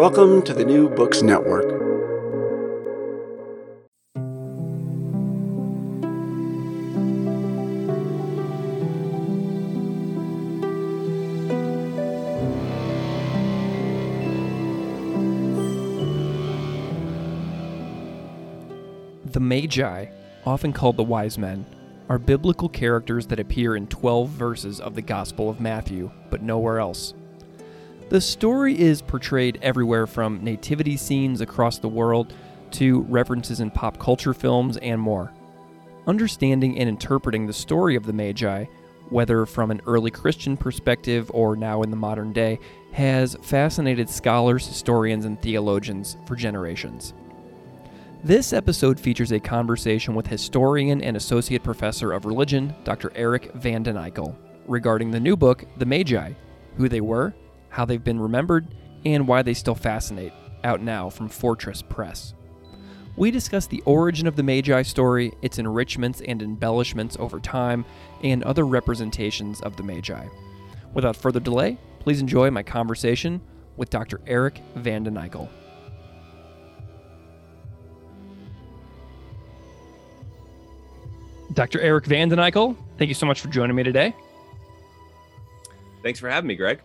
Welcome to the New Books Network. The Magi, often called the wise men, are biblical characters that appear in 12 verses of the Gospel of Matthew, but nowhere else. The story is portrayed everywhere from nativity scenes across the world to references in pop culture films and more. Understanding and interpreting the story of the Magi, whether from an early Christian perspective or now in the modern day, has fascinated scholars, historians, and theologians for generations. This episode features a conversation with historian and associate professor of religion, Dr. Eric Vanden Eykel, regarding the new book, The Magi, who they were, how they've been remembered, and why they still fascinate, out now from Fortress Press. We discuss the origin of the Magi story, its enrichments and embellishments over time, and other representations of the Magi. Without further delay, please enjoy my conversation with Dr. Eric Vanden Eykel. Dr. Eric Vanden Eykel, thank you so much for joining me today. Thanks for having me, Greg.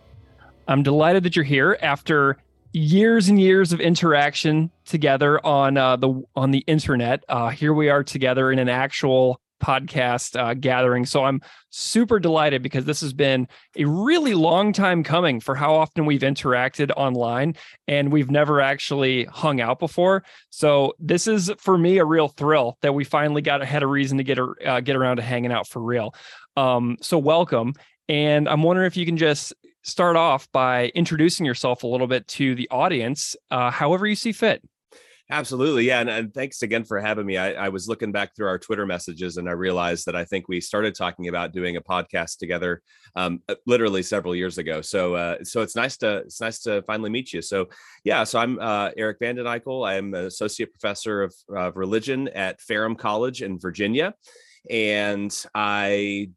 I'm delighted that you're here after years and years of interaction together on uh, the on the internet. Uh, here we are together in an actual podcast uh, gathering. So I'm super delighted because this has been a really long time coming for how often we've interacted online and we've never actually hung out before. So this is for me a real thrill that we finally got had a reason to get uh, get around to hanging out for real. Um, so welcome. And I'm wondering if you can just start off by introducing yourself a little bit to the audience, uh, however you see fit. Absolutely. Yeah. And, and, thanks again for having me. I, I, was looking back through our Twitter messages and I realized that I think we started talking about doing a podcast together um, uh, literally several years ago. So uh, so it's nice to it's nice to finally meet you. So yeah, so I'm uh, Eric Vanden Eykel. I'm an associate professor of, of religion at Ferrum College in Virginia. And I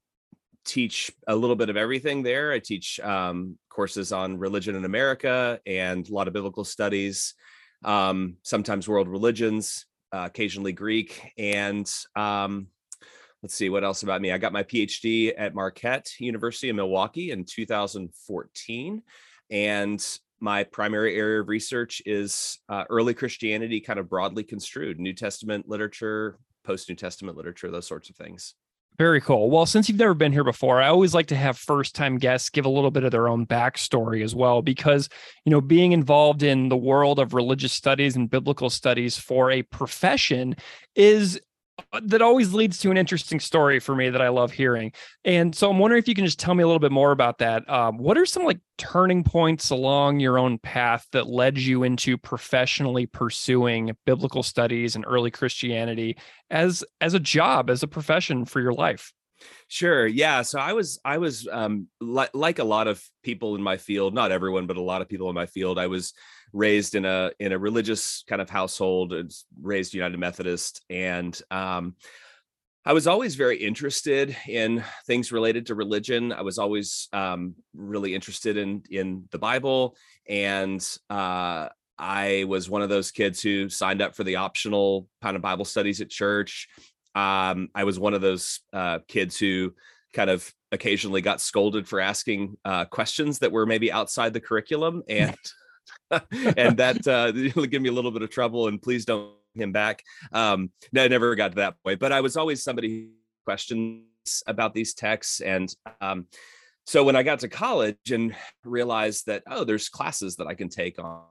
teach a little bit of everything there. I teach um, courses on religion in America and a lot of biblical studies, um, sometimes world religions, uh, occasionally Greek. And um, let's see what else about me. I got my PhD at Marquette University in Milwaukee in 2014. And my primary area of research is uh, early Christianity, kind of broadly construed, New Testament literature, post New Testament literature, those sorts of things. Very cool. Well, since you've never been here before, I always like to have first time guests give a little bit of their own backstory as well, because, you know, being involved in the world of religious studies and biblical studies for a profession is that always leads to an interesting story for me that I love hearing. And so I'm wondering if you can just tell me a little bit more about that. Um, what are some like turning points along your own path that led you into professionally pursuing biblical studies and early Christianity as as a job, as a profession for your life? Sure. Yeah. So I was, I was um, li- like a lot of people in my field, not everyone, but a lot of people in my field. I was raised in a in a religious kind of household, raised United Methodist, and um, I was always very interested in things related to religion. I was always um, really interested in in the Bible, and uh, I was one of those kids who signed up for the optional kind of Bible studies at church. Um, I was one of those uh, kids who kind of occasionally got scolded for asking uh, questions that were maybe outside the curriculum, and and that uh, give me a little bit of trouble. And please don't him back. Um, I never got to that point, but I was always somebody questions about these texts. And um, so when I got to college and realized that, oh, there's classes that I can take on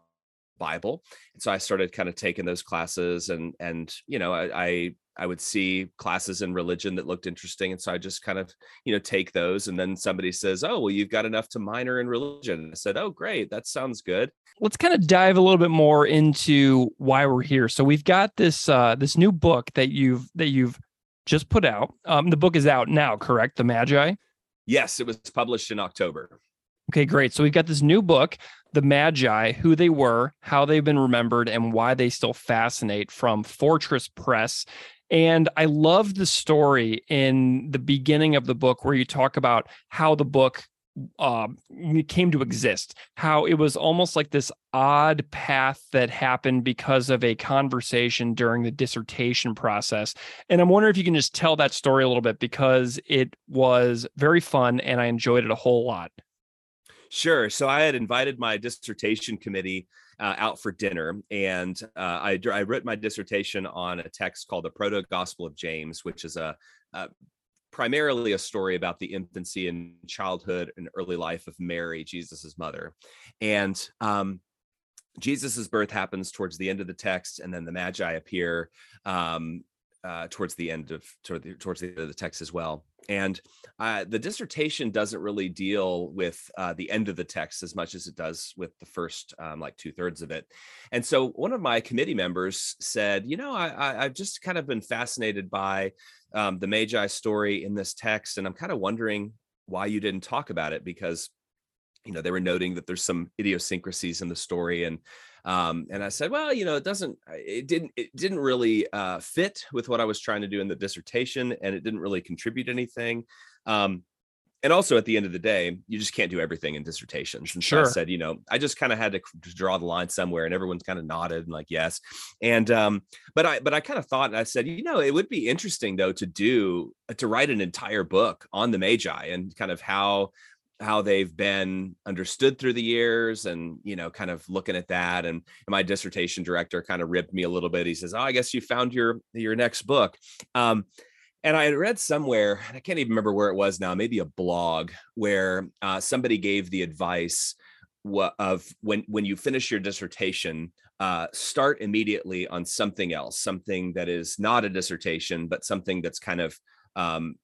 Bible. And so I started kind of taking those classes and, and, you know, I, I I would see classes in religion that looked interesting, and so I just kind of you know take those. And then somebody says, "Oh, well, you've got enough to minor in religion." I said, "Oh, great, that sounds good." Let's kind of dive a little bit more into why we're here. So we've got this uh, this new book that you've that you've just put out. Um, the book is out now, correct? The Magi. Yes, it was published in October. Okay, great. So we've got this new book, The Magi, who they were, how they've been remembered, and why they still fascinate from Fortress Press. And I love the story in the beginning of the book where you talk about how the book uh, came to exist, how it was almost like this odd path that happened because of a conversation during the dissertation process. And I'm wondering if you can just tell that story a little bit because it was very fun and I enjoyed it a whole lot. Sure. So I had invited my dissertation committee uh, out for dinner, and uh, I, I wrote my dissertation on a text called the Proto Gospel of James, which is a, a primarily a story about the infancy and childhood and early life of Mary, Jesus's mother. And um, Jesus's birth happens towards the end of the text, and then the Magi appear um, uh, towards the end of toward the, towards the end of the text as well. And uh, the dissertation doesn't really deal with uh, the end of the text as much as it does with the first um, like two thirds of it. And so one of my committee members said, you know, I, have just kind of been fascinated by um, the Magi story in this text, and I'm kind of wondering why you didn't talk about it because you know they were noting that there's some idiosyncrasies in the story and um, and I said, well, you know, it doesn't, it didn't, it didn't really uh, fit with what I was trying to do in the dissertation, and it didn't really contribute anything. Um, and also at the end of the day, you just can't do everything in dissertations. And sure. so I said, you know, I just kind of had to draw the line somewhere, and everyone's kind of nodded and like, yes. And um, but I but I kind of thought, and I said, you know, it would be interesting though to do to write an entire book on the Magi and kind of how how they've been understood through the years and you know kind of looking at that and my dissertation director kind of ripped me a little bit. He says oh i guess you found your your next book. Um, and i had read somewhere i can't even remember where it was now maybe a blog where uh, somebody gave the advice of when when you finish your dissertation uh, start immediately on something else something that is not a dissertation but something that's kind of um,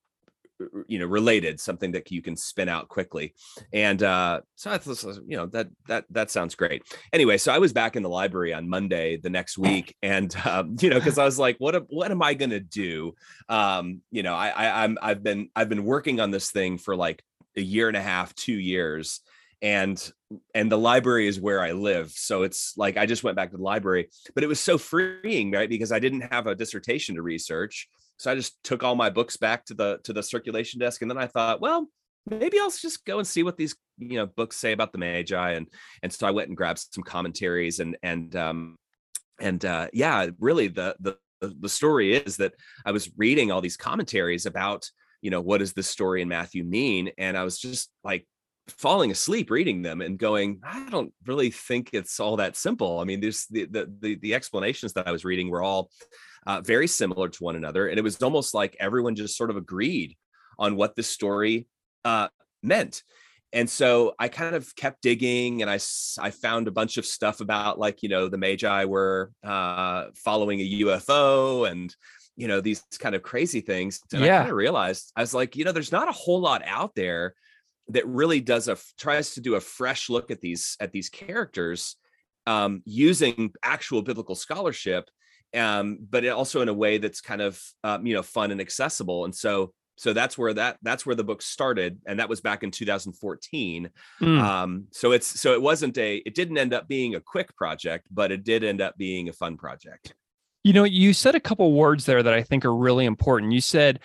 you know related something that you can spin out quickly. And uh so i thought you know that that that sounds great. Anyway so i was back in the library on monday the next week and um, you know because i was like what what am i gonna do? Um you know i, I i'm i've been i've been working on this thing for like a year and a half two years and and the library is where i live so it's like i just went back to the library but it was so freeing right because i didn't have a dissertation to research so I just took all my books back to the to the circulation desk, and then I thought, well, maybe I'll just go and see what these you know books say about the Magi, and and so I went and grabbed some commentaries, and and um and uh, yeah, really the the the story is that I was reading all these commentaries about you know what does this story in Matthew mean, and I was just like falling asleep reading them and going i don't really think it's all that simple i mean there's the the the, the explanations that i was reading were all uh, very similar to one another. And it was almost like everyone just sort of agreed on what the story uh, meant. And so I kind of kept digging and I, I found a bunch of stuff about like, you know, the Magi were uh, following a UFO and, you know, these kind of crazy things. And yeah. I kind of realized, I was like, you know, there's not a whole lot out there that really does a tries to do a fresh look at these at these characters um, using actual biblical scholarship um, but also in a way that's kind of um, you know fun and accessible. And so so that's where that that's where the book started, and that was back in 2014. Mm. Um, so it's so it wasn't a it didn't end up being a quick project, but it did end up being a fun project. You know, you said a couple words there that I think are really important. You said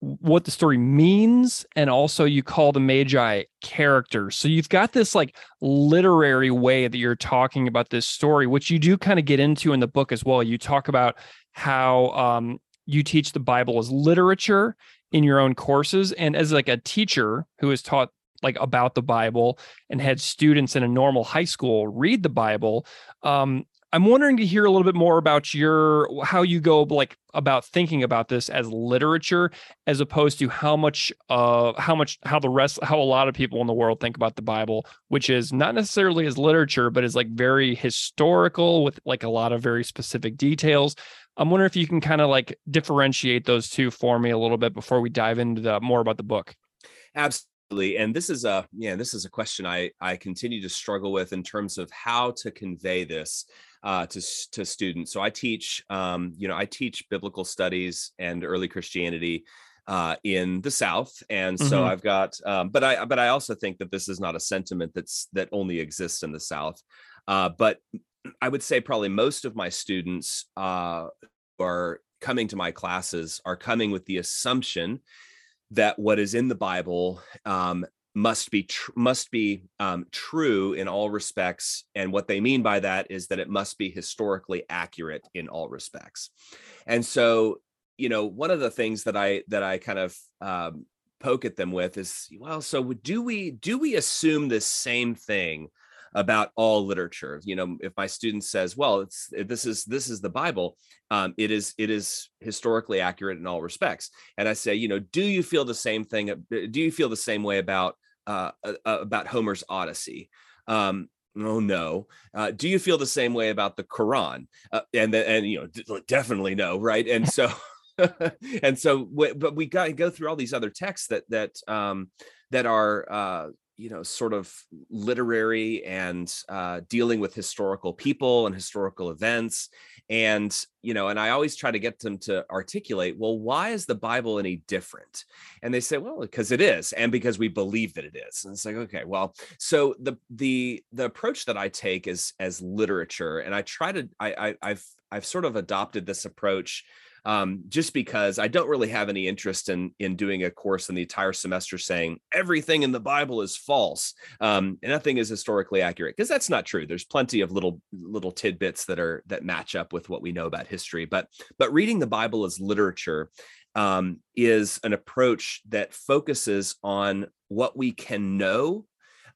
what the story means and also you call the magi characters. So you've got this like literary way that you're talking about this story which you do kind of get into in the book as well. You talk about how um, you teach the bible as literature in your own courses and as like a teacher who has taught like about the bible and had students in a normal high school read the bible um, I'm wondering to hear a little bit more about your how you go like about thinking about this as literature as opposed to how much uh how much how the rest how a lot of people in the world think about the Bible, which is not necessarily as literature, but is like very historical with like a lot of very specific details. I'm wondering if you can kind of like differentiate those two for me a little bit before we dive into the more about the book. Absolutely. And this is a yeah, this is a question I I continue to struggle with in terms of how to convey this uh, to to students. So I teach, um, you know, I teach biblical studies and early Christianity uh, in the South, and so mm-hmm. I've got. Um, but I but I also think that this is not a sentiment that's that only exists in the South. Uh, but I would say probably most of my students uh, are coming to my classes are coming with the assumption that what is in the Bible um, must be tr- must be um, true in all respects and what they mean by that is that it must be historically accurate in all respects. And so you know one of the things that i that i kind of um, poke at them with is well so do we do we assume the same thing about all literature? You know if my student says well it's this is this is the bible um, it is it is historically accurate in all respects and i say you know do you feel the same thing do you feel the same way about uh, about Homer's Odyssey. Um, oh no. Uh, do you feel the same way about the quran? Uh, and and you know definitely no right? And so and so but we got to go through all these other texts that that um that are uh you know sort of literary and uh, dealing with historical people and historical events and you know and i always try to get them to articulate well why is the bible any different? And they say well because it is and because we believe that it is. And it's like okay well so the the the approach that i take is as literature and i try to i, I i've i've sort of adopted this approach um, just because I don't really have any interest in in doing a course in the entire semester saying everything in the Bible is false um, and nothing is historically accurate because that's not true. There's plenty of little little tidbits that are that match up with what we know about history, but but reading the Bible as literature um, is an approach that focuses on what we can know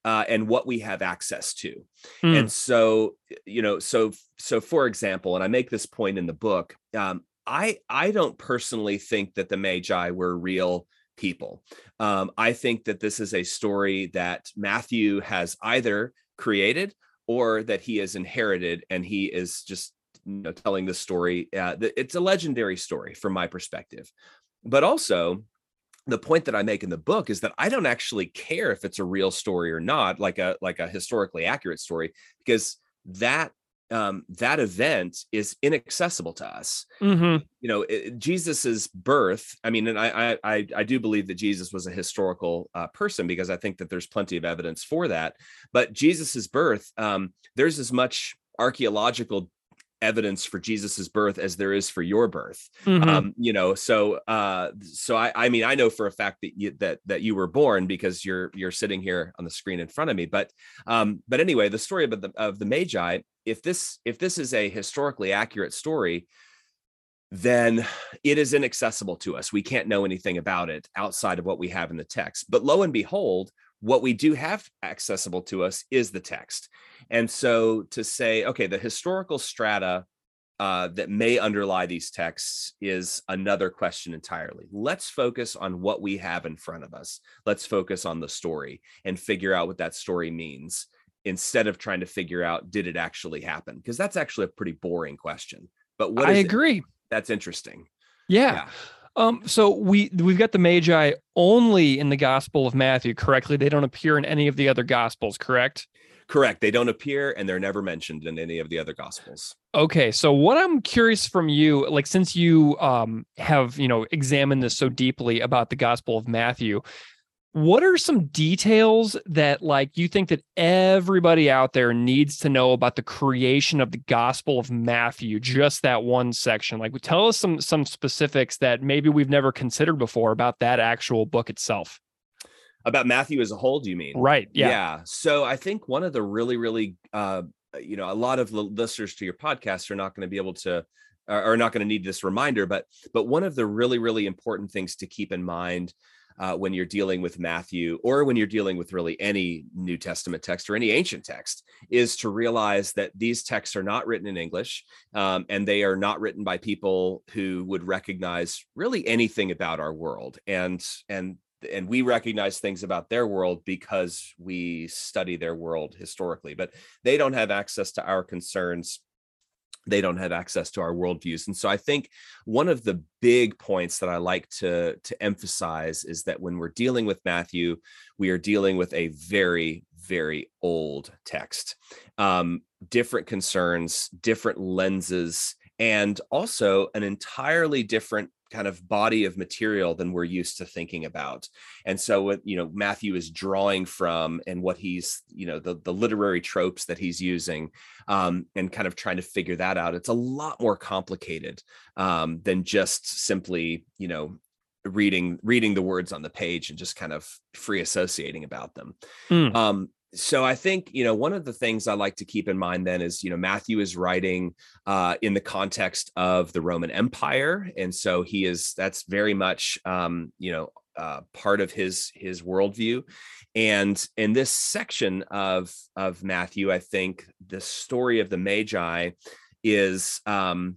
uh, and what we have access to. Mm. And so, you know, so so for example, and I make this point in the book, um, I I don't personally think that the Magi were real people. Um, I think that this is a story that Matthew has either created or that he has inherited, and he is just you know, telling the story. Uh, it's a legendary story from my perspective, but also the point that I make in the book is that I don't actually care if it's a real story or not, like a like a historically accurate story, because that um, that event is inaccessible to us. Mm-hmm. You know, it, Jesus's birth. I mean, and I, I, I do believe that Jesus was a historical uh, person because I think that there's plenty of evidence for that. But Jesus's birth, um, there's as much archaeological evidence for Jesus's birth as there is for your birth. Mm-hmm. Um, you know, so uh, so I, I mean, I know for a fact that you that that you were born because you're you're sitting here on the screen in front of me. But um, but anyway, the story of the of the Magi, if this if this is a historically accurate story, then it is inaccessible to us. We can't know anything about it outside of what we have in the text. But lo and behold, what we do have accessible to us is the text. And so to say, okay, the historical strata uh, that may underlie these texts is another question entirely. Let's focus on what we have in front of us. Let's focus on the story and figure out what that story means instead of trying to figure out did it actually happen because that's actually a pretty boring question. But what I agree. It? That's interesting. yeah. yeah. Um, so we we've got the Magi only in the Gospel of Matthew, correctly? They don't appear in any of the other Gospels, correct? Correct. They don't appear and they're never mentioned in any of the other Gospels. Okay, so what I'm curious from you, like since you um, have you know examined this so deeply about the Gospel of Matthew, what are some details that like you think that everybody out there needs to know about the creation of the gospel of matthew just that one section? Like tell us some some specifics that maybe we've never considered before about that actual book itself. About matthew as a whole do you mean? Right yeah. Yeah. So i think one of the really really uh you know a lot of the listeners to your podcast are not going to be able to are not going to need this reminder but but one of the really really important things to keep in mind uh, when you're dealing with Matthew or when you're dealing with really any New Testament text or any ancient text is to realize that these texts are not written in English um, and they are not written by people who would recognize really anything about our world. And and and we recognize things about their world because we study their world historically but they don't have access to our concerns they don't have access to our worldviews. And so i think one of the big points that i like to to emphasize is that when we're dealing with matthew we are dealing with a very very old text. Um, different concerns different lenses and also an entirely different kind of body of material than we're used to thinking about. And so what you know matthew is drawing from and what he's you know the, the literary tropes that he's using um, and kind of trying to figure that out. It's a lot more complicated um, than just simply you know reading reading the words on the page and just kind of free associating about them. Mm. um, so I think you know one of the things I like to keep in mind then is you know Matthew is writing uh, in the context of the Roman Empire, and so he is that's very much um, you know uh, part of his his worldview. And in this section of of Matthew, I think the story of the Magi is um,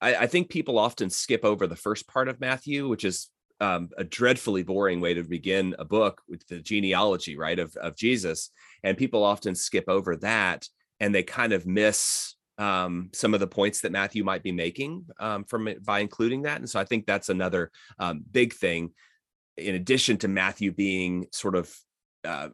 I, I think people often skip over the first part of Matthew, which is um, a dreadfully boring way to begin a book with the genealogy, right, of, of Jesus. And people often skip over that and they kind of miss um, some of the points that Matthew might be making um, from by including that. And so I think that's another um, big thing. In addition to Matthew being sort of uh,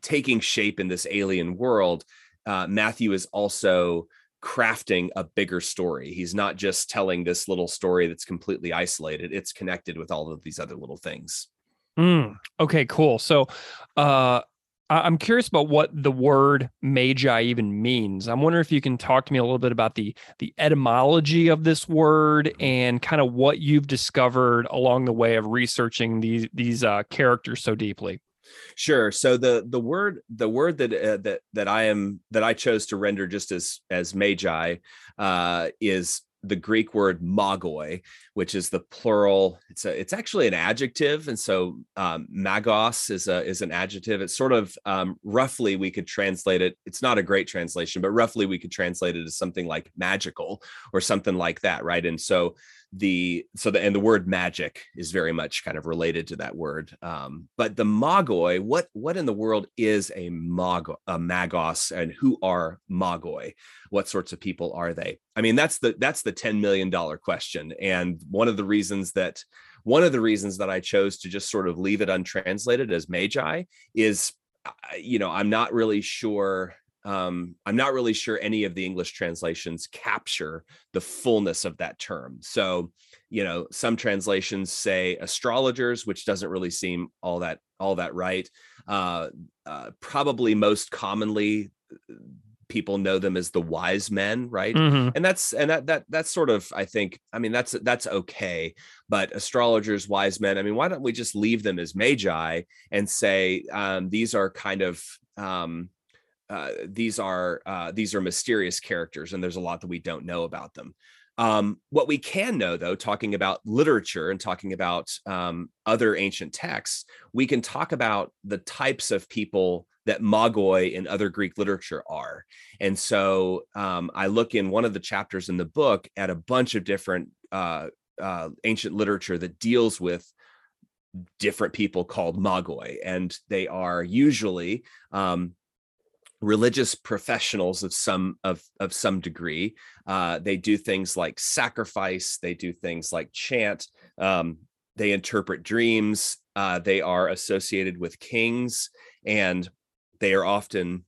taking shape in this alien world, uh, Matthew is also crafting a bigger story. He's not just telling this little story that's completely isolated. It's connected with all of these other little things. Mm, okay, cool. So, uh, I'm curious about what the word magi even means. I'm wondering if you can talk to me a little bit about the the etymology of this word mm-hmm. and kind of what you've discovered along the way of researching these these uh, characters so deeply. Sure. So the the word the word that uh, that that I am that I chose to render just as as magi uh, is the Greek word magoi, which is the plural. It's a, it's actually an adjective, and so um, magos is a is an adjective. It's sort of um, roughly we could translate it. It's not a great translation, but roughly we could translate it as something like magical or something like that, right? And so the so the and the word magic is very much kind of related to that word um but the magoi what what in the world is a mago a magos and who are magoi? What sorts of people are they? I mean that's the that's the 10 million dollar question and one of the reasons that one of the reasons that i chose to just sort of leave it untranslated as magi is you know i'm not really sure um, I'm not really sure any of the English translations capture the fullness of that term. So, you know, some translations say astrologers, which doesn't really seem all that all that right. Uh, uh, probably most commonly, people know them as the wise men, right? Mm-hmm. And that's and that that that's sort of I think I mean that's that's okay. But astrologers, wise men, I mean, why don't we just leave them as magi and say um, these are kind of um, uh, these are uh, these are mysterious characters, and there's a lot that we don't know about them. Um, what we can know, though, talking about literature and talking about um, other ancient texts, we can talk about the types of people that magoi in other Greek literature are. And so um, I look in one of the chapters in the book at a bunch of different uh, uh, ancient literature that deals with different people called magoi, and they are usually um, religious professionals of some of of some degree. Uh, they do things like sacrifice. They do things like chant. Um, they interpret dreams. Uh, they are associated with kings, and they are often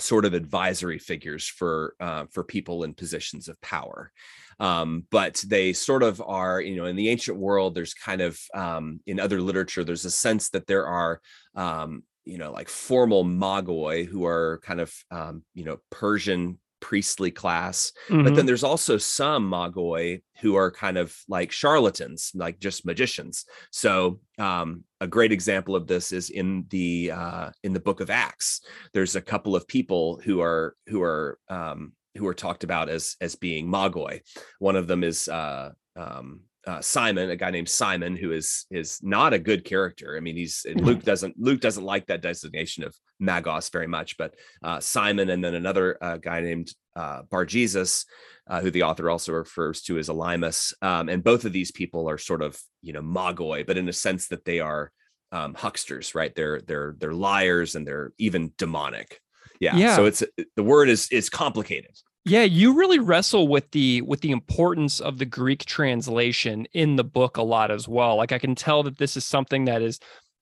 sort of advisory figures for uh, for people in positions of power. Um, but they sort of are, you know, in the ancient world, there's kind of um, in other literature, there's a sense that there are um, you know like formal magoi who are kind of um, you know persian priestly class mm-hmm. but then there's also some magoi who are kind of like charlatans like just magicians. So um, a great example of this is in the uh, in the book of acts. There's a couple of people who are who are um, who are talked about as as being magoi one of them is uh, um, uh, Simon, a guy named Simon, who is is not a good character. I mean, he's Luke doesn't Luke doesn't like that designation of Magos very much, but uh, Simon, and then another uh, guy named uh, Bar Jesus, uh, who the author also refers to as Elymas, um, and both of these people are sort of you know magoi, but in a sense that they are um, hucksters, right? They're they're they're liars and they're even demonic. Yeah. yeah. So it's the word is is complicated. Yeah, you really wrestle with the with the importance of the Greek translation in the book a lot as well. Like I can tell that this is something that is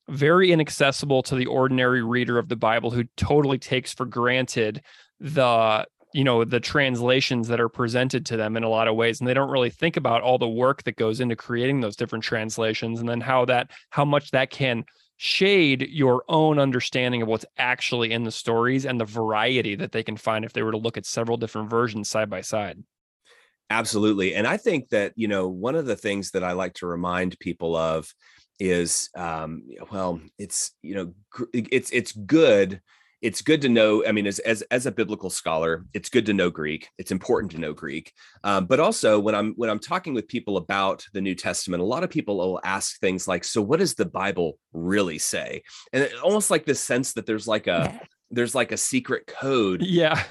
very inaccessible to the ordinary reader of the Bible who totally takes for granted the you know the translations that are presented to them in a lot of ways and they don't really think about all the work that goes into creating those different translations and then how that how much that can shade your own understanding of what's actually in the stories and the variety that they can find if they were to look at several different versions side by side. Absolutely. And I think that, you know, one of the things that I like to remind people of is um well, it's, you know, it's it's good it's good to know i mean as, as as a biblical scholar it's good to know greek it's important to know greek um, but also when i'm when i'm talking with people about the new testament a lot of people will ask things like so what does the bible really say and almost like this sense that there's like a there's like a secret code yeah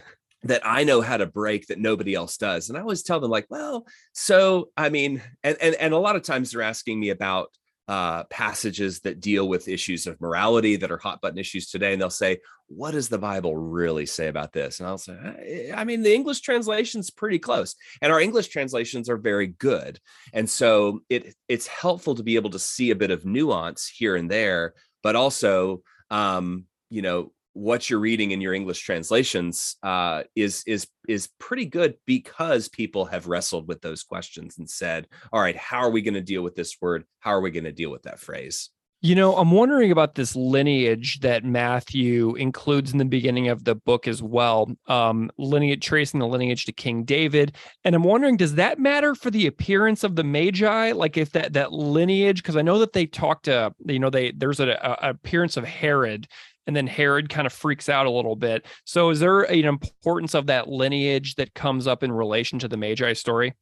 that I know how to break that nobody else does. And I always tell them like, well, so I mean, and and and a lot of times they're asking me about uh, passages that deal with issues of morality that are hot button issues today. And they'll say, What does the Bible really say about this? And I'll say, I mean, the English translation's pretty close. And our English translations are very good. And so it it's helpful to be able to see a bit of nuance here and there, but also um, you know, what you're reading in your English translations uh, is is is pretty good because people have wrestled with those questions and said, "All right, how are we going to deal with this word? How are we going to deal with that phrase?" You know, I'm wondering about this lineage that Matthew includes in the beginning of the book as well. Um, lineage tracing the lineage to King David, and I'm wondering, does that matter for the appearance of the Magi? Like, if that that lineage, because I know that they talked to, you know, they there's a, a appearance of Herod and then Herod kind of freaks out a little bit. So is there an importance of that lineage that comes up in relation to the Magi story?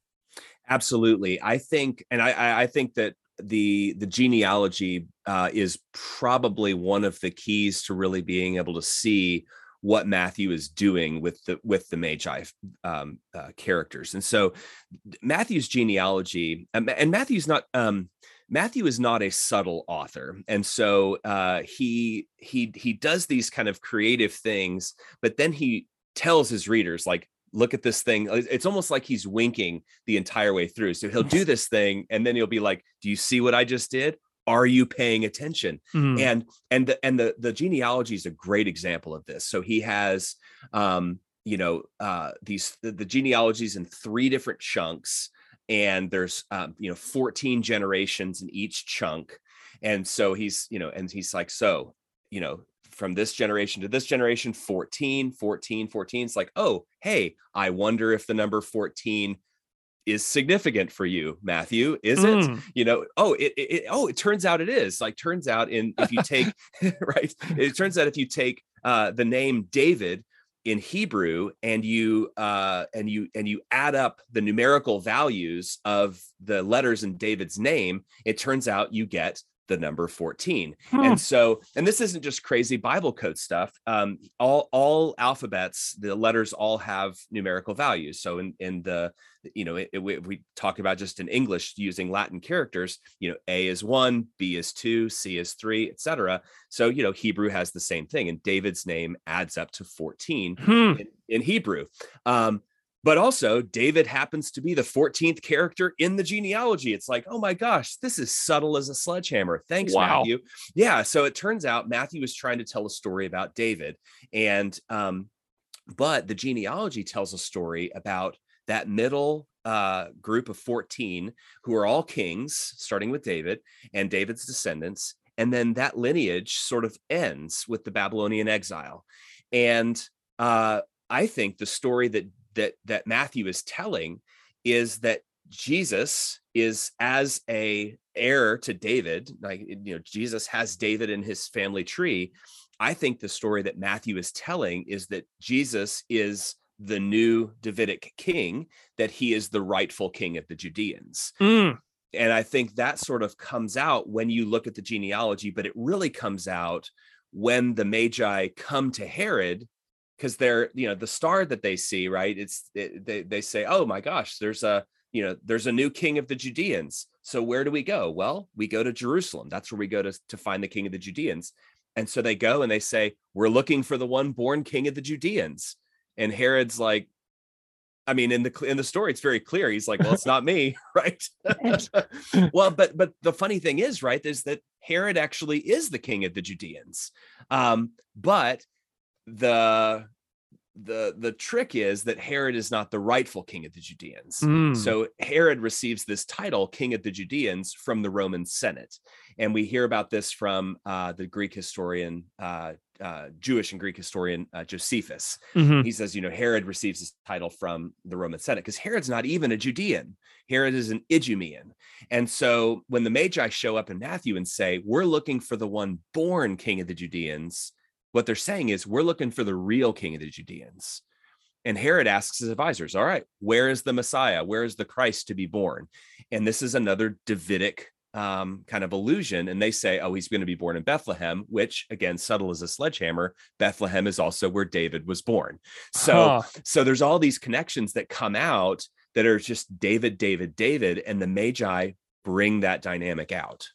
Absolutely. I think, and I, I think that the the genealogy uh, is probably one of the keys to really being able to see what Matthew is doing with the with the Magi um, uh, characters, and so Matthew's genealogy, and Matthew's not um, Matthew is not a subtle author, and so uh, he he he does these kind of creative things, but then he tells his readers like look at this thing. It's almost like he's winking the entire way through. So he'll do this thing and then he'll be like do you see what i just did? Are you paying attention? Mm. and and the and the the genealogy is a great example of this. So he has um you know uh these the, the genealogies in three different chunks and there's um, you know 14 generations in each chunk. And so he's you know and he's like so you know from this generation to this generation 14 14 14 it's like oh hey i wonder if the number 14 is significant for you matthew is mm. it you know oh it, it, oh it turns out it is. Like turns out in if you take right it turns out if you take uh the name david in Hebrew and you uh, and you and you add up the numerical values of the letters in David's name, it turns out you get the number 14 hmm. and so and this isn't just crazy bible code stuff um all all alphabets the letters all have numerical values so in in the you know it, it, we talk about just in english using latin characters you know a is one b is two c is three etc so you know hebrew has the same thing and david's name adds up to 14 hmm. in, in hebrew um but also David happens to be the 14th character in the genealogy. It's like, oh my gosh, this is subtle as a sledgehammer. Thanks, wow. Matthew. Yeah. So it turns out Matthew is trying to tell a story about David. And, um, but the genealogy tells a story about that middle uh, group of 14 who are all kings, starting with David and David's descendants. And then that lineage sort of ends with the Babylonian exile. And uh, I think the story that that that Matthew is telling is that Jesus is as a heir to David, like you know, Jesus has David in his family tree. I think the story that Matthew is telling is that Jesus is the new Davidic king, that he is the rightful king of the Judeans. Mm. and I think that sort of comes out when you look at the genealogy, but it really comes out when the Magi come to Herod because they're you know the star that they see right? It's it, they they say oh my gosh there's a you know there's a new king of the Judeans. So where do we go? Well we go to Jerusalem. That's where we go to to find the king of the Judeans. And so they go and they say we're looking for the one born king of the Judeans. And Herod's like I mean, in the in the story, it's very clear. He's like, "Well, it's not me, right?" well, but but the funny thing is, right, is that Herod actually is the king of the Judeans, um, but the the the trick is that Herod is not the rightful king of the Judeans. Mm. So Herod receives this title, king of the Judeans, from the Roman Senate, and we hear about this from uh, the Greek historian, uh, uh, Jewish and Greek historian uh, Josephus. Mm-hmm. He says, you know, Herod receives his title from the Roman Senate because Herod's not even a Judean. Herod is an Idumean, and so when the Magi show up in Matthew and say, "We're looking for the one born king of the Judeans," what they're saying is we're looking for the real king of the Judeans. And Herod asks his advisors, All right, where is the Messiah? Where is the Christ to be born? And this is another Davidic um, kind of illusion. And they say, Oh, he's going to be born in Bethlehem, which again, subtle as a sledgehammer, Bethlehem is also where David was born. So, huh. so there's all these connections that come out that are just David, David, David, and the Magi bring that dynamic out.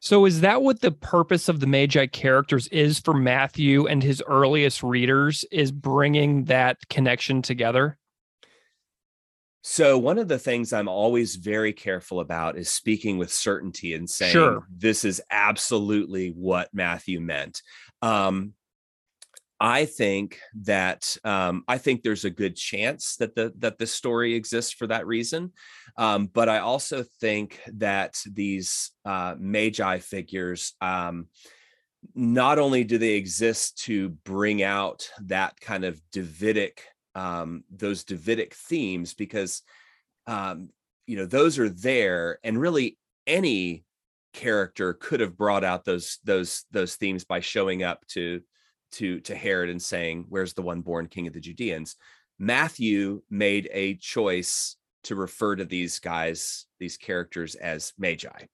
So is that what the purpose of the Magi characters is for Matthew and his earliest readers is bringing that connection together? So one of the things I'm always very careful about is speaking with certainty and saying sure. this is absolutely what Matthew meant. Um, I think that um, I think there's a good chance that the that this story exists for that reason, um, but I also think that these uh, magi figures. Um, not only do they exist to bring out that kind of Davidic, um, those Davidic themes, because um, you know those are there, and really any character could have brought out those those those themes by showing up to to to Herod and saying, "Where's the one born king of the Judeans?" Matthew made a choice to refer to these guys, these characters as magi.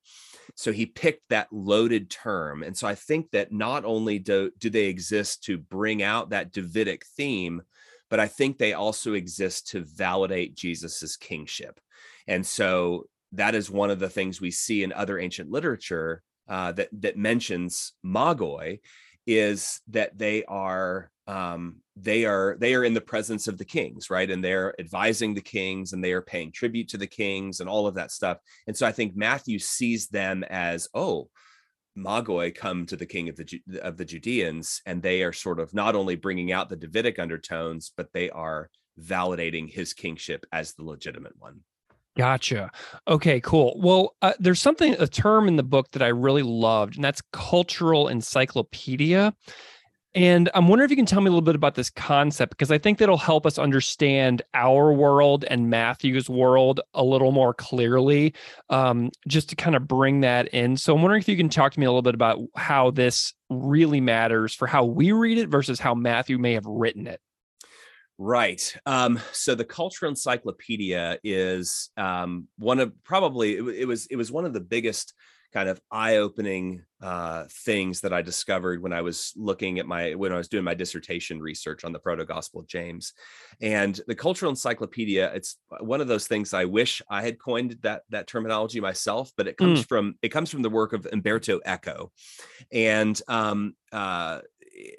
So he picked that loaded term. And so I think that not only do, do they exist to bring out that Davidic theme, but I think they also exist to validate Jesus's kingship. And so that is one of the things we see in other ancient literature uh, that that mentions magoi is that they are um, they are they are in the presence of the kings right? And they're advising the kings and they are paying tribute to the kings and all of that stuff. And so i think matthew sees them as oh magoi come to the king of the of the judeans and they are sort of not only bringing out the davidic undertones but they are validating his kingship as the legitimate one Gotcha. Okay, cool. Well, uh, there's something, a term in the book that I really loved, and that's cultural encyclopedia. And I'm wondering if you can tell me a little bit about this concept because I think that'll help us understand our world and Matthew's world a little more clearly, um, just to kind of bring that in. So I'm wondering if you can talk to me a little bit about how this really matters for how we read it versus how Matthew may have written it. Right. Um, so the Cultural Encyclopedia is um, one of probably it, it, was it was one of the biggest kind of eye-opening uh, things that I discovered when I was looking at my when I was doing my dissertation research on the Proto Gospel of James, and the Cultural Encyclopedia. It's one of those things I wish I had coined that that terminology myself, but it comes mm. from it comes from the work of Umberto Eco, and um, uh,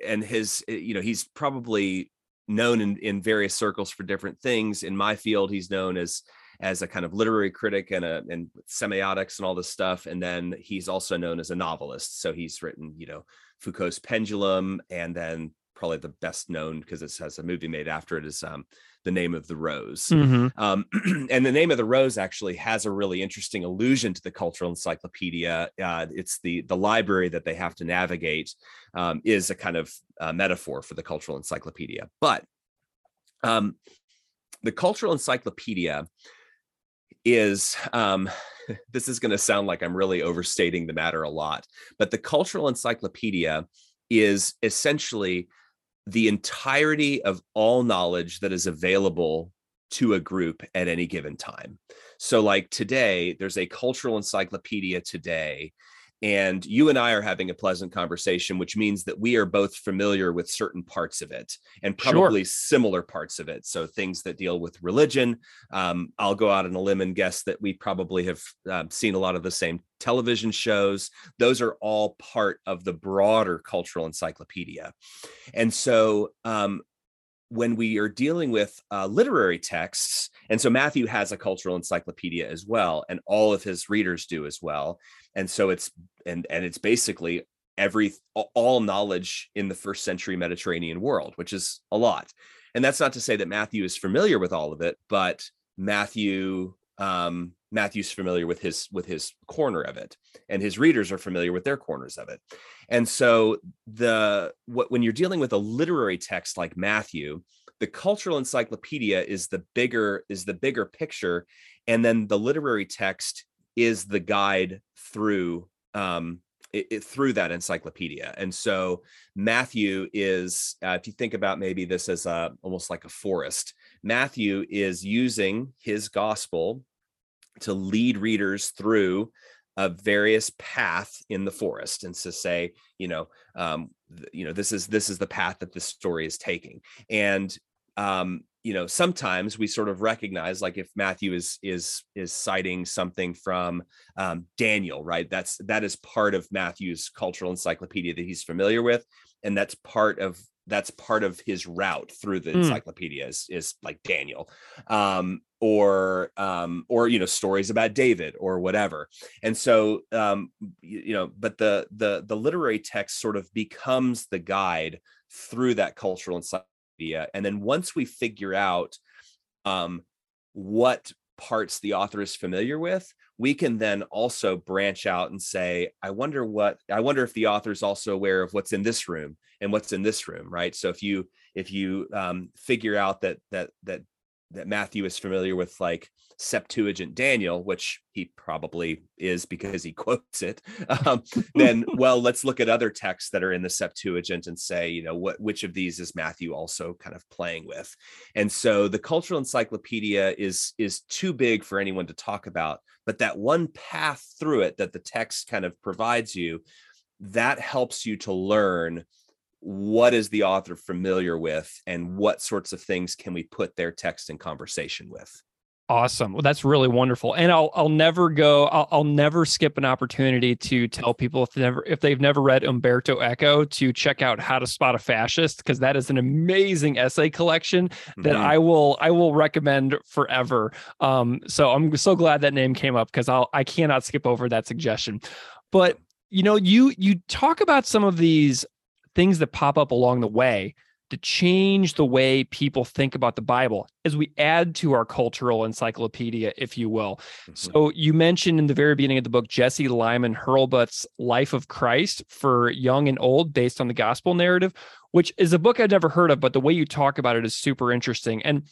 and his you know he's probably known in, in various circles for different things. In my field, he's known as as a kind of literary critic and a and semiotics and all this stuff. And then he's also known as a novelist. So he's written, you know, Foucault's Pendulum, and then probably the best known because it has a movie made after it is um, the name of the rose. Mm-hmm. um, and the name of the rose actually has a really interesting allusion to the cultural encyclopedia. Uh, it's the the library that they have to navigate um, is a kind of uh, metaphor for the cultural encyclopedia. But um, the cultural encyclopedia is um, this is going to sound like i'm really overstating the matter a lot but the cultural encyclopedia is essentially the entirety of all knowledge that is available to a group at any given time. So, like today, there's a cultural encyclopedia today and you and I are having a pleasant conversation, which means that we are both familiar with certain parts of it and probably sure. similar parts of it. So things that deal with religion, um, I'll go out on a limb and guess that we probably have um, seen a lot of the same television shows. Those are all part of the broader cultural encyclopedia. And so um, when we are dealing with uh, literary texts, and so Matthew has a cultural encyclopedia as well, and all of his readers do as well, and so it's and and it's basically every all knowledge in the first century Mediterranean world, which is a lot. And that's not to say that Matthew is familiar with all of it, but Matthew um, Matthew's familiar with his with his corner of it, and his readers are familiar with their corners of it. And so the what when you're dealing with a literary text like Matthew, the cultural encyclopedia is the bigger is the bigger picture, and then the literary text is the guide through um, it, it, through that encyclopedia. And so Matthew is, uh, if you think about maybe this as a almost like a forest, Matthew is using his gospel to lead readers through a various path in the forest and to say you know um, you know this is this is the path that this story is taking. And um, you know sometimes we sort of recognize like if matthew is is is citing something from um, daniel right? That's that is part of matthew's cultural encyclopedia that he's familiar with and that's part of that's part of his route through the mm. encyclopedia is, is like Daniel, um, or um, or you know stories about David or whatever. And so um, you, you know, but the the the literary text sort of becomes the guide through that cultural encyclopedia. And then once we figure out um, what parts the author is familiar with, we can then also branch out and say, I wonder what I wonder if the author is also aware of what's in this room and what's in this room, right? So if you if you um, figure out that that that that Matthew is familiar with like Septuagint Daniel, which he probably is because he quotes it, um, then well, let's look at other texts that are in the Septuagint and say, you know, what which of these is Matthew also kind of playing with? And so the cultural encyclopedia is is too big for anyone to talk about, but that one path through it that the text kind of provides you, that helps you to learn what is the author familiar with and what sorts of things can we put their text in conversation with Awesome. Well, that's really wonderful. And I'll I'll never go. I'll, I'll never skip an opportunity to tell people if they never if they've never read Umberto Eco to check out How to Spot a Fascist because that is an amazing essay collection that mm-hmm. I will I will recommend forever. Um, so I'm so glad that name came up because I'll I cannot skip over that suggestion. But you know, you you talk about some of these things that pop up along the way to change the way people think about the Bible as we add to our cultural encyclopedia, if you will. Mm-hmm. So, you mentioned in the very beginning of the book Jesse Lyman Hurlbut's Life of Christ for Young and Old, based on the gospel narrative, which is a book I'd never heard of, but the way you talk about it is super interesting. And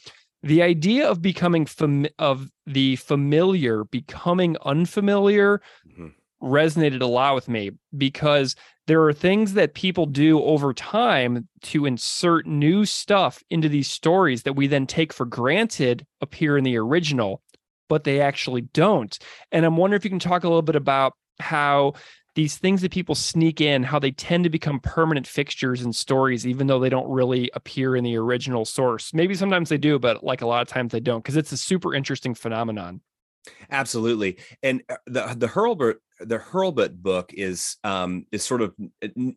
the idea of becoming fam- of the familiar becoming unfamiliar mm-hmm. Resonated a lot with me because there are things that people do over time to insert new stuff into these stories that we then take for granted appear in the original, but they actually don't. And I'm wondering if you can talk a little bit about how these things that people sneak in, how they tend to become permanent fixtures in stories, even though they don't really appear in the original source. Maybe sometimes they do, but like a lot of times they don't, because it's a super interesting phenomenon. Absolutely, and uh, the the Hurlbut the Hurlbut book is um is sort of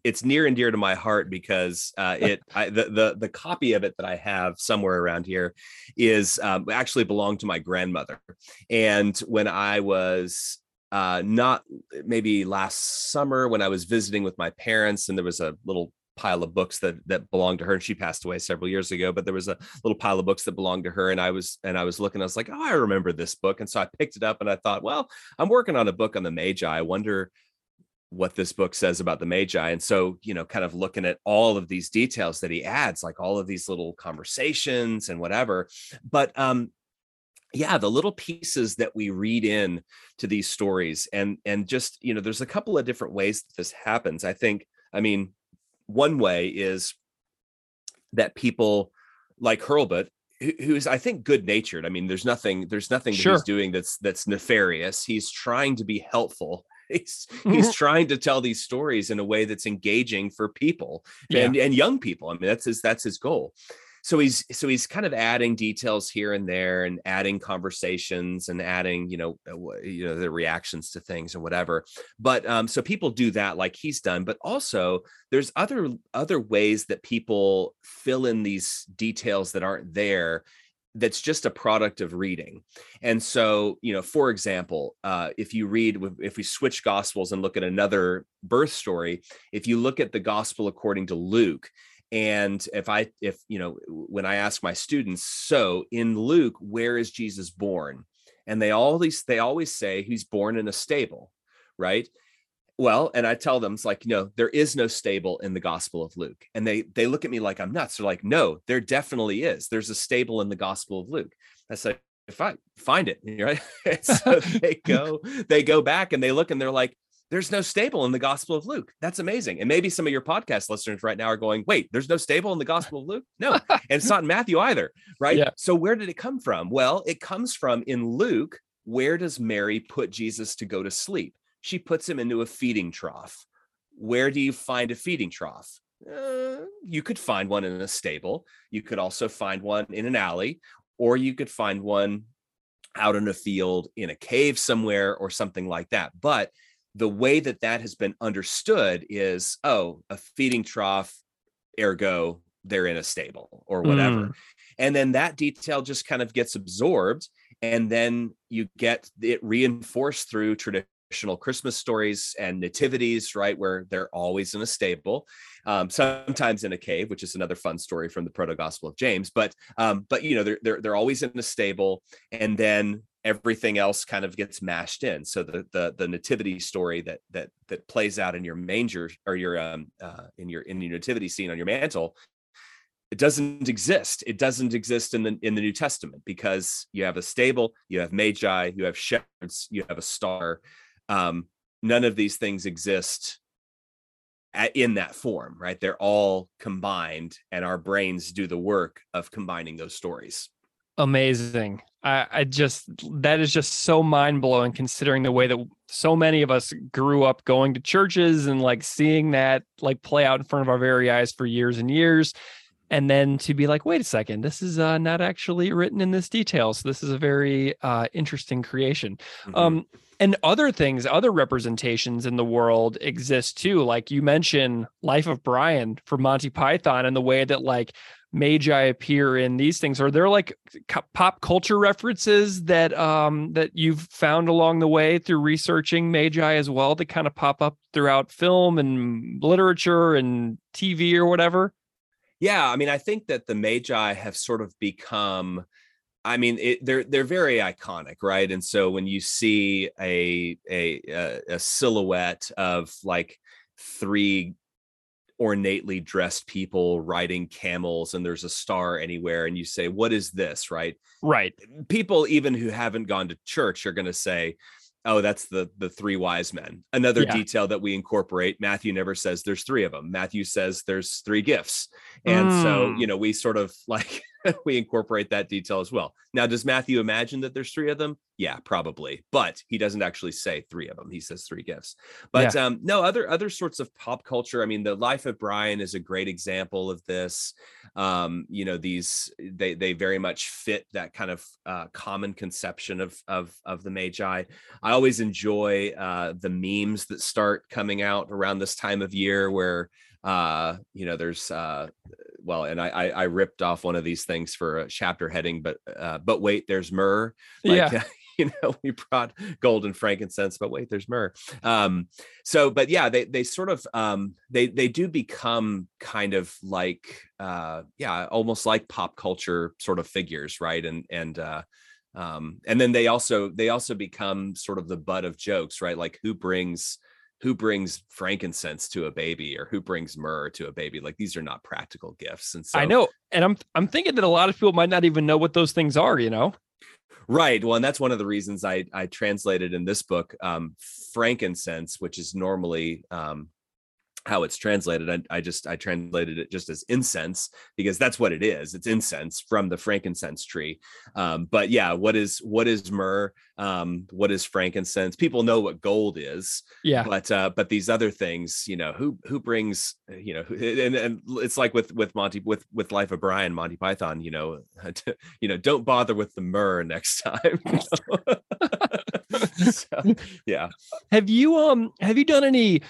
it's near and dear to my heart because uh, it I, the the the copy of it that I have somewhere around here is um, actually belonged to my grandmother, and when I was uh not maybe last summer when I was visiting with my parents and there was a little pile of books that that belonged to her and she passed away several years ago but there was a little pile of books that belonged to her and i was and i was looking i was like oh i remember this book and so i picked it up and i thought well i'm working on a book on the magi. I wonder what this book says about the magi and so you know kind of looking at all of these details that he adds like all of these little conversations and whatever but um yeah the little pieces that we read in to these stories and and just you know there's a couple of different ways that this happens. I think i mean one way is that people like Hurlbut, who's I think good natured. I mean, there's nothing there's nothing sure. that he's doing that's that's nefarious. He's trying to be helpful. He's he's mm-hmm. trying to tell these stories in a way that's engaging for people yeah. and and young people. I mean, that's his that's his goal so he's so he's kind of adding details here and there and adding conversations and adding you know uh, you know the reactions to things and whatever. But um so people do that like he's done but also there's other other ways that people fill in these details that aren't there that's just a product of reading. And so you know for example uh, if you read if we switch gospels and look at another birth story if you look at the gospel according to luke and if i if you know when i ask my students so in luke where is jesus born? And they always they always say he's born in a stable right? Well and i tell them it's like you know there is no stable in the gospel of luke. And they they look at me like i'm nuts. They're like no there definitely is. There's a stable in the gospel of luke. I say if i find it right? So they go they go back and they look and they're like there's no stable in the Gospel of Luke. That's amazing. And maybe some of your podcast listeners right now are going, wait, there's no stable in the Gospel of Luke? No, and it's not in Matthew either, right? Yeah. So where did it come from? Well, it comes from in Luke, where does Mary put Jesus to go to sleep? She puts him into a feeding trough. Where do you find a feeding trough? Uh, you could find one in a stable. You could also find one in an alley, or you could find one out in a field in a cave somewhere or something like that. But the way that that has been understood is oh a feeding trough ergo they're in a stable or whatever mm. and then that detail just kind of gets absorbed and then you get it reinforced through traditional christmas stories and nativities right where they're always in a stable um, sometimes in a cave which is another fun story from the proto gospel of james but um, but you know they're, they're they're always in a stable and then everything else kind of gets mashed in. So the the the nativity story that that that plays out in your manger or your um uh, in your in your nativity scene on your mantle, it doesn't exist. It doesn't exist in the in the New Testament because you have a stable, you have magi, you have shepherds, you have a star. Um, none of these things exist at, in that form, right? They're all combined, and our brains do the work of combining those stories amazing. I, I just that is just so mind blowing considering the way that so many of us grew up going to churches and like seeing that like play out in front of our very eyes for years and years. And then to be like, wait a second, this is uh, not actually written in this detail. So this is a very uh, interesting creation. Mm-hmm. Um, and other things, other representations in the world exist too. Like you mentioned, Life of Brian for Monty Python, and the way that like magi appear in these things are there like pop culture references that um that you've found along the way through researching magi as well that kind of pop up throughout film and literature and tv or whatever yeah i mean i think that the magi have sort of become I mean, it, they're they're very iconic, right? And so when you see a a a silhouette of like three ornately dressed people riding camels and there's a star anywhere and you say what is this? Right? Right. People even who haven't gone to church are going to say oh that's the the three wise men. Another yeah. detail that we incorporate matthew never says there's three of them matthew says there's three gifts. And mm. so you know we sort of like we incorporate that detail as well. Now, does Matthew imagine that there's three of them? Yeah, probably, but he doesn't actually say three of them. He says three gifts. But yeah. um, no, other other sorts of pop culture. I mean, the life of Brian is a great example of this. Um, you know, these they they very much fit that kind of uh, common conception of of of the Magi. I always enjoy uh, the memes that start coming out around this time of year where uh you know there's uh well, and I, I, I ripped off one of these things for a chapter heading, but uh, but wait, there's myrrh. Like, yeah. you know, we brought gold and frankincense, but wait, there's myrrh. Um, so, but yeah, they they sort of um, they they do become kind of like uh, yeah, almost like pop culture sort of figures, right? And and uh, um, and then they also they also become sort of the butt of jokes, right? Like who brings who brings frankincense to a baby or who brings myrrh to a baby like these are not practical gifts and so i know and i'm i'm thinking that a lot of people might not even know what those things are you know? Right well and that's one of the reasons i i translated in this book um frankincense which is normally um how it's translated. I, I, just I translated it just as incense because that's what it is. It's incense from the frankincense tree. Um, but yeah, what is what is myrrh? Um, what is frankincense? People know what gold is. Yeah. But uh, but these other things, you know, who who brings you know, and and it's like with with Monty with with Life of Brian, Monty Python. You know, you know, don't bother with the myrrh next time. so, yeah. Have you um have you done any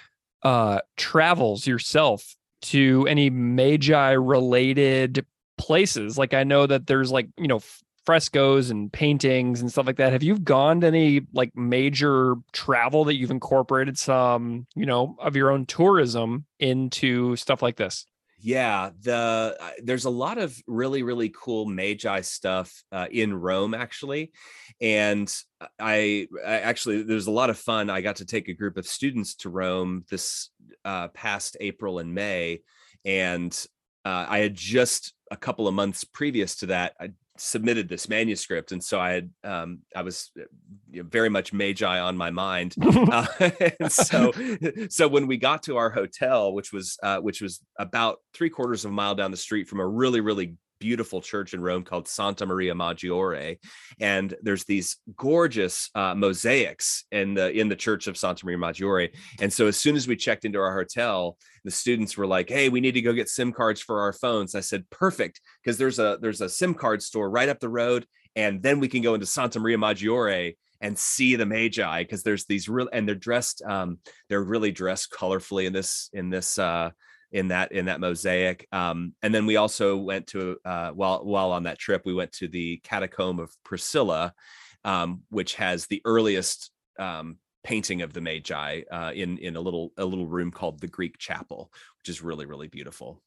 uh, travels yourself to any magi related places? Like i know that there's like you know frescoes and paintings and stuff like that. Have you gone to any like major travel that you've incorporated some you know of your own tourism into stuff like this yeah the uh, there's a lot of really really cool magi stuff uh, in rome actually and I, I, actually there's a lot of fun i got to take a group of students to rome this uh, past april and may and uh, i had just a couple of months previous to that i submitted this manuscript and so i had um, i was uh, you know, very much magi on my mind. Uh, so so when we got to our hotel which was uh, which was about three quarters of a mile down the street from a really really beautiful church in Rome called Santa Maria Maggiore, and there's these gorgeous uh, mosaics in the in the church of Santa Maria Maggiore. And so as soon as we checked into our hotel, the students were like, "Hey, we need to go get SIM cards for our phones." I said, "Perfect," because there's a there's a SIM card store right up the road, and then we can go into Santa Maria Maggiore and see the magi because there's these real and they're dressed um they're really dressed colorfully in this in this uh in that in that mosaic. Um, and then we also went to uh, while while on that trip, we went to the catacomb of Priscilla, um, which has the earliest um, painting of the Magi uh, in in a little a little room called the Greek Chapel, which is really really beautiful.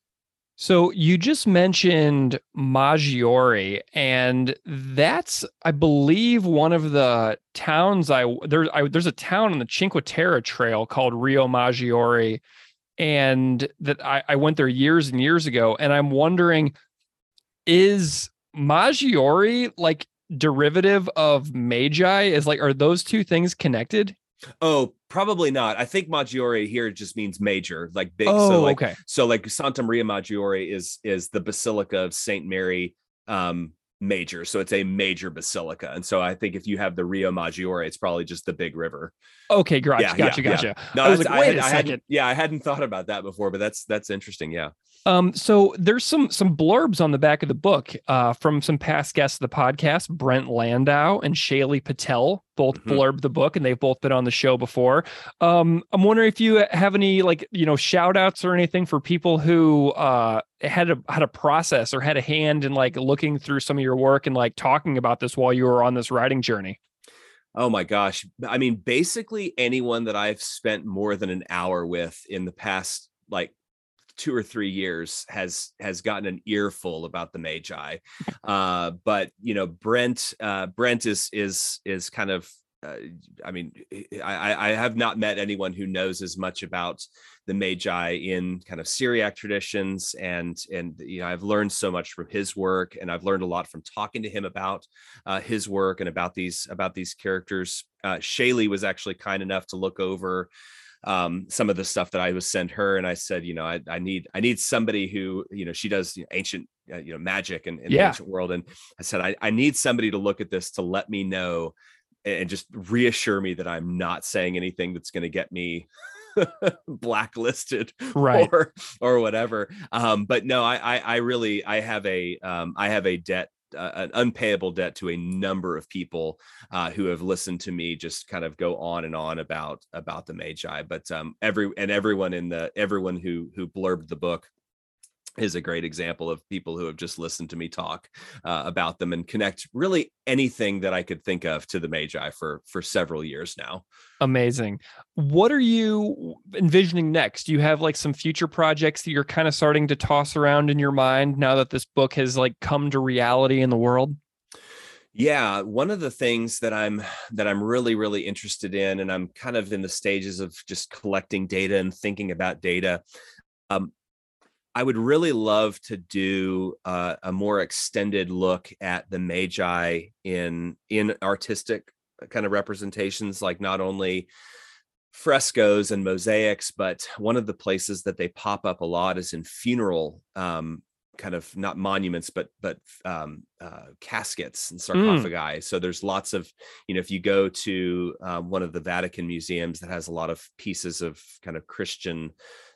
So you just mentioned Maggiore, and that's, I believe, one of the towns I there's I, there's a town on the Cinque Terre Trail called Rio Maggiore and that I, I went there years and years ago, and I'm wondering, is Maggiore like derivative of Magi? Is like, are those two things connected? Oh, probably not. I think Maggiore here just means major, like big. Oh, so like, okay. So like Santa Maria Maggiore is is the Basilica of Saint Mary um major. So it's a major basilica. And so I think if you have the Rio Maggiore, it's probably just the big river. Okay, gotcha, yeah, gotcha, yeah, gotcha. Yeah. No, I was like, wait I had, a second. yeah, I hadn't thought about that before, but that's that's interesting. Yeah. Um, so there's some some blurbs on the back of the book uh, from some past guests of the podcast, Brent Landau and Shaily Patel, both mm-hmm. blurbed the book, and they've both been on the show before. Um, I'm wondering if you have any like you know shout outs or anything for people who uh, had a had a process or had a hand in like looking through some of your work and like talking about this while you were on this writing journey. Oh my gosh. I mean, basically anyone that I've spent more than an hour with in the past like two or three years has has gotten an earful about the magi uh but you know brent uh brent is is is kind of uh, I mean, I, I have not met anyone who knows as much about the Magi in kind of Syriac traditions, and and you know I've learned so much from his work, and I've learned a lot from talking to him about uh, his work and about these about these characters. Uh, Shaily was actually kind enough to look over um, some of the stuff that I was sent her, and I said, you know, I, I need I need somebody who you know she does you know, ancient uh, you know magic and in, in yeah. the ancient world, and I said I, I need somebody to look at this to let me know and just reassure me that I'm not saying anything that's going to get me blacklisted right or or whatever um but no I, I i really i have a um i have a debt uh, an unpayable debt to a number of people uh, who have listened to me just kind of go on and on about about the magi. But um every and everyone in the everyone who who blurbed the book is a great example of people who have just listened to me talk uh, about them and connect really anything that I could think of to the Magi for for several years now. Amazing. What are you envisioning next? Do you have like some future projects that you're kind of starting to toss around in your mind now that this book has like come to reality in the world? Yeah, one of the things that I'm that I'm really really interested in and I'm kind of in the stages of just collecting data and thinking about data um, I would really love to do uh, a more extended look at the Magi in in artistic uh, kind of representations, like not only frescoes and mosaics, but one of the places that they pop up a lot is in funeral um, kind of not monuments but but um, uh, caskets and sarcophagi mm. so there's lots of you know if you go to um, one of the vatican museums that has a lot of pieces of kind of christian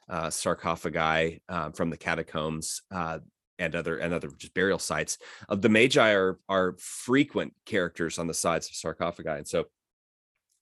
uh, sarcophagi uh, from the catacombs uh, and other and other just burial sites uh, the magi are are frequent characters on the sides of sarcophagi and so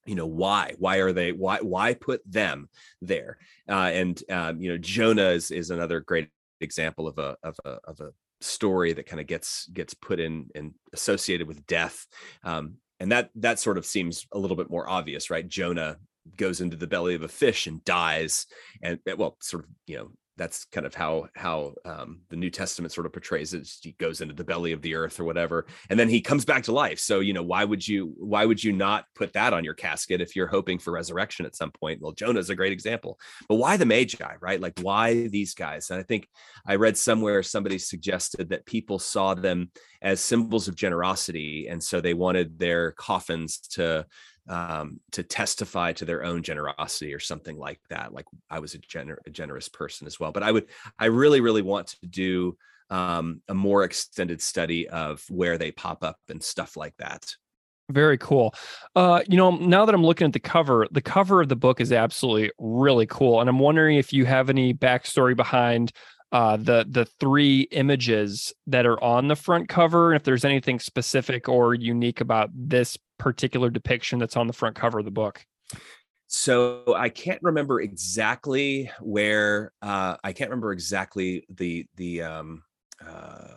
you know why why are they why why put them there? Uh, and um, you know jonah is is another great example of a of a of a story that kind of gets gets put in and associated with death um, and that that sort of seems a little bit more obvious right? Jonah goes into the belly of a fish and dies and well sort of you know that's kind of how how um, the New Testament sort of portrays it. He goes into the belly of the earth or whatever, and then he comes back to life. So you know, why would you why would you not put that on your casket if you're hoping for resurrection at some point? Well, Jonah's a great example, but why the Magi, right? Like why these guys? And I think I read somewhere somebody suggested that people saw them as symbols of generosity, and so they wanted their coffins to um, to testify to their own generosity or something like that. Like I was a, gener- a generous person as well. But I would, I really, really want to do um, a more extended study of where they pop up and stuff like that. Very cool. Uh, you know, now that I'm looking at the cover, the cover of the book is absolutely really cool. And I'm wondering if you have any backstory behind uh, the the three images that are on the front cover, and if there's anything specific or unique about this particular depiction that's on the front cover of the book. So I can't remember exactly where uh, I can't remember exactly the the um, uh,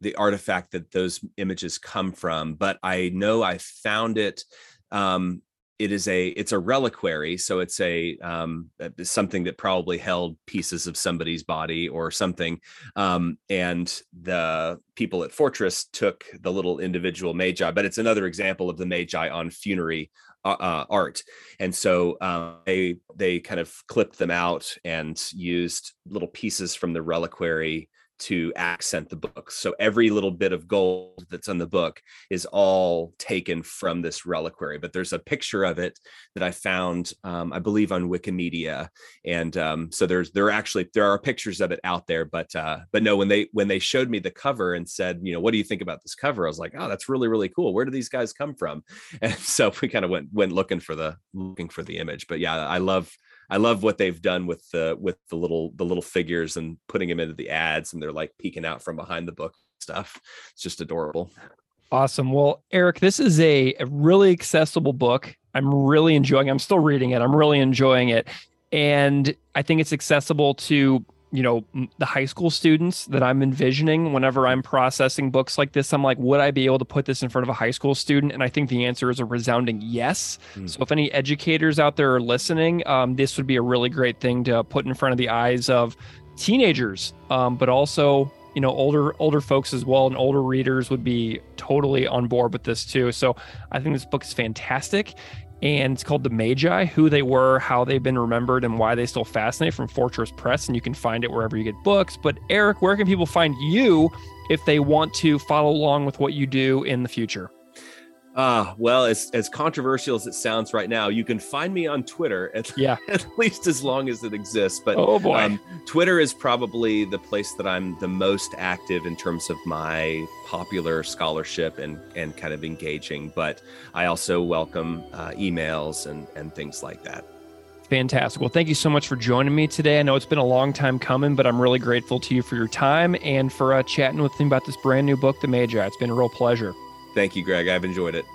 the artifact that those images come from, but I know I found it um, it is a it's a reliquary so it's a um, uh, something that probably held pieces of somebody's body or something um, and the people at fortress took the little individual magi but it's another example of the magi on funerary uh, uh, art. And so um, they they kind of clipped them out and used little pieces from the reliquary to accent the book. So every little bit of gold that's on the book is all taken from this reliquary. But there's a picture of it that I found, um, I believe, on Wikimedia, and um, so there's there are actually there are pictures of it out there. But uh, but no, when they when they showed me the cover and said, you know, what do you think about this cover? I was like, oh, that's really really cool. Where do these guys come from? And so we kind of went went looking for the looking for the image. But yeah, I love I love what they've done with the with the little the little figures and putting them into the ads and they're like peeking out from behind the book stuff. It's just adorable. Awesome. Well, Eric, this is a, a really accessible book. I'm really enjoying. I'm still reading it. I'm really enjoying it, and I think it's accessible to you know the high school students that i'm envisioning whenever i'm processing books like this i'm like would i be able to put this in front of a high school student? And i think the answer is a resounding yes. Mm. so if any educators out there are listening um, this would be a really great thing to put in front of the eyes of teenagers um, but also you know older older folks as well and older readers would be totally on board with this too. So i think this book is fantastic and it's called The Magi Who They Were, How They've Been Remembered, and Why They Still Fascinate from Fortress Press. And you can find it wherever you get books. But, Eric, where can people find you if they want to follow along with what you do in the future? Uh, well, as, as controversial as it sounds right now, you can find me on Twitter at, yeah. at least as long as it exists. But oh boy. Um, Twitter is probably the place that I'm the most active in terms of my popular scholarship and, and kind of engaging. But I also welcome uh, emails and, and things like that. Fantastic. Well, thank you so much for joining me today. I know it's been a long time coming, but I'm really grateful to you for your time and for uh, chatting with me about this brand new book, The Magi. It's been a real pleasure. Thank you, Greg. I've enjoyed it.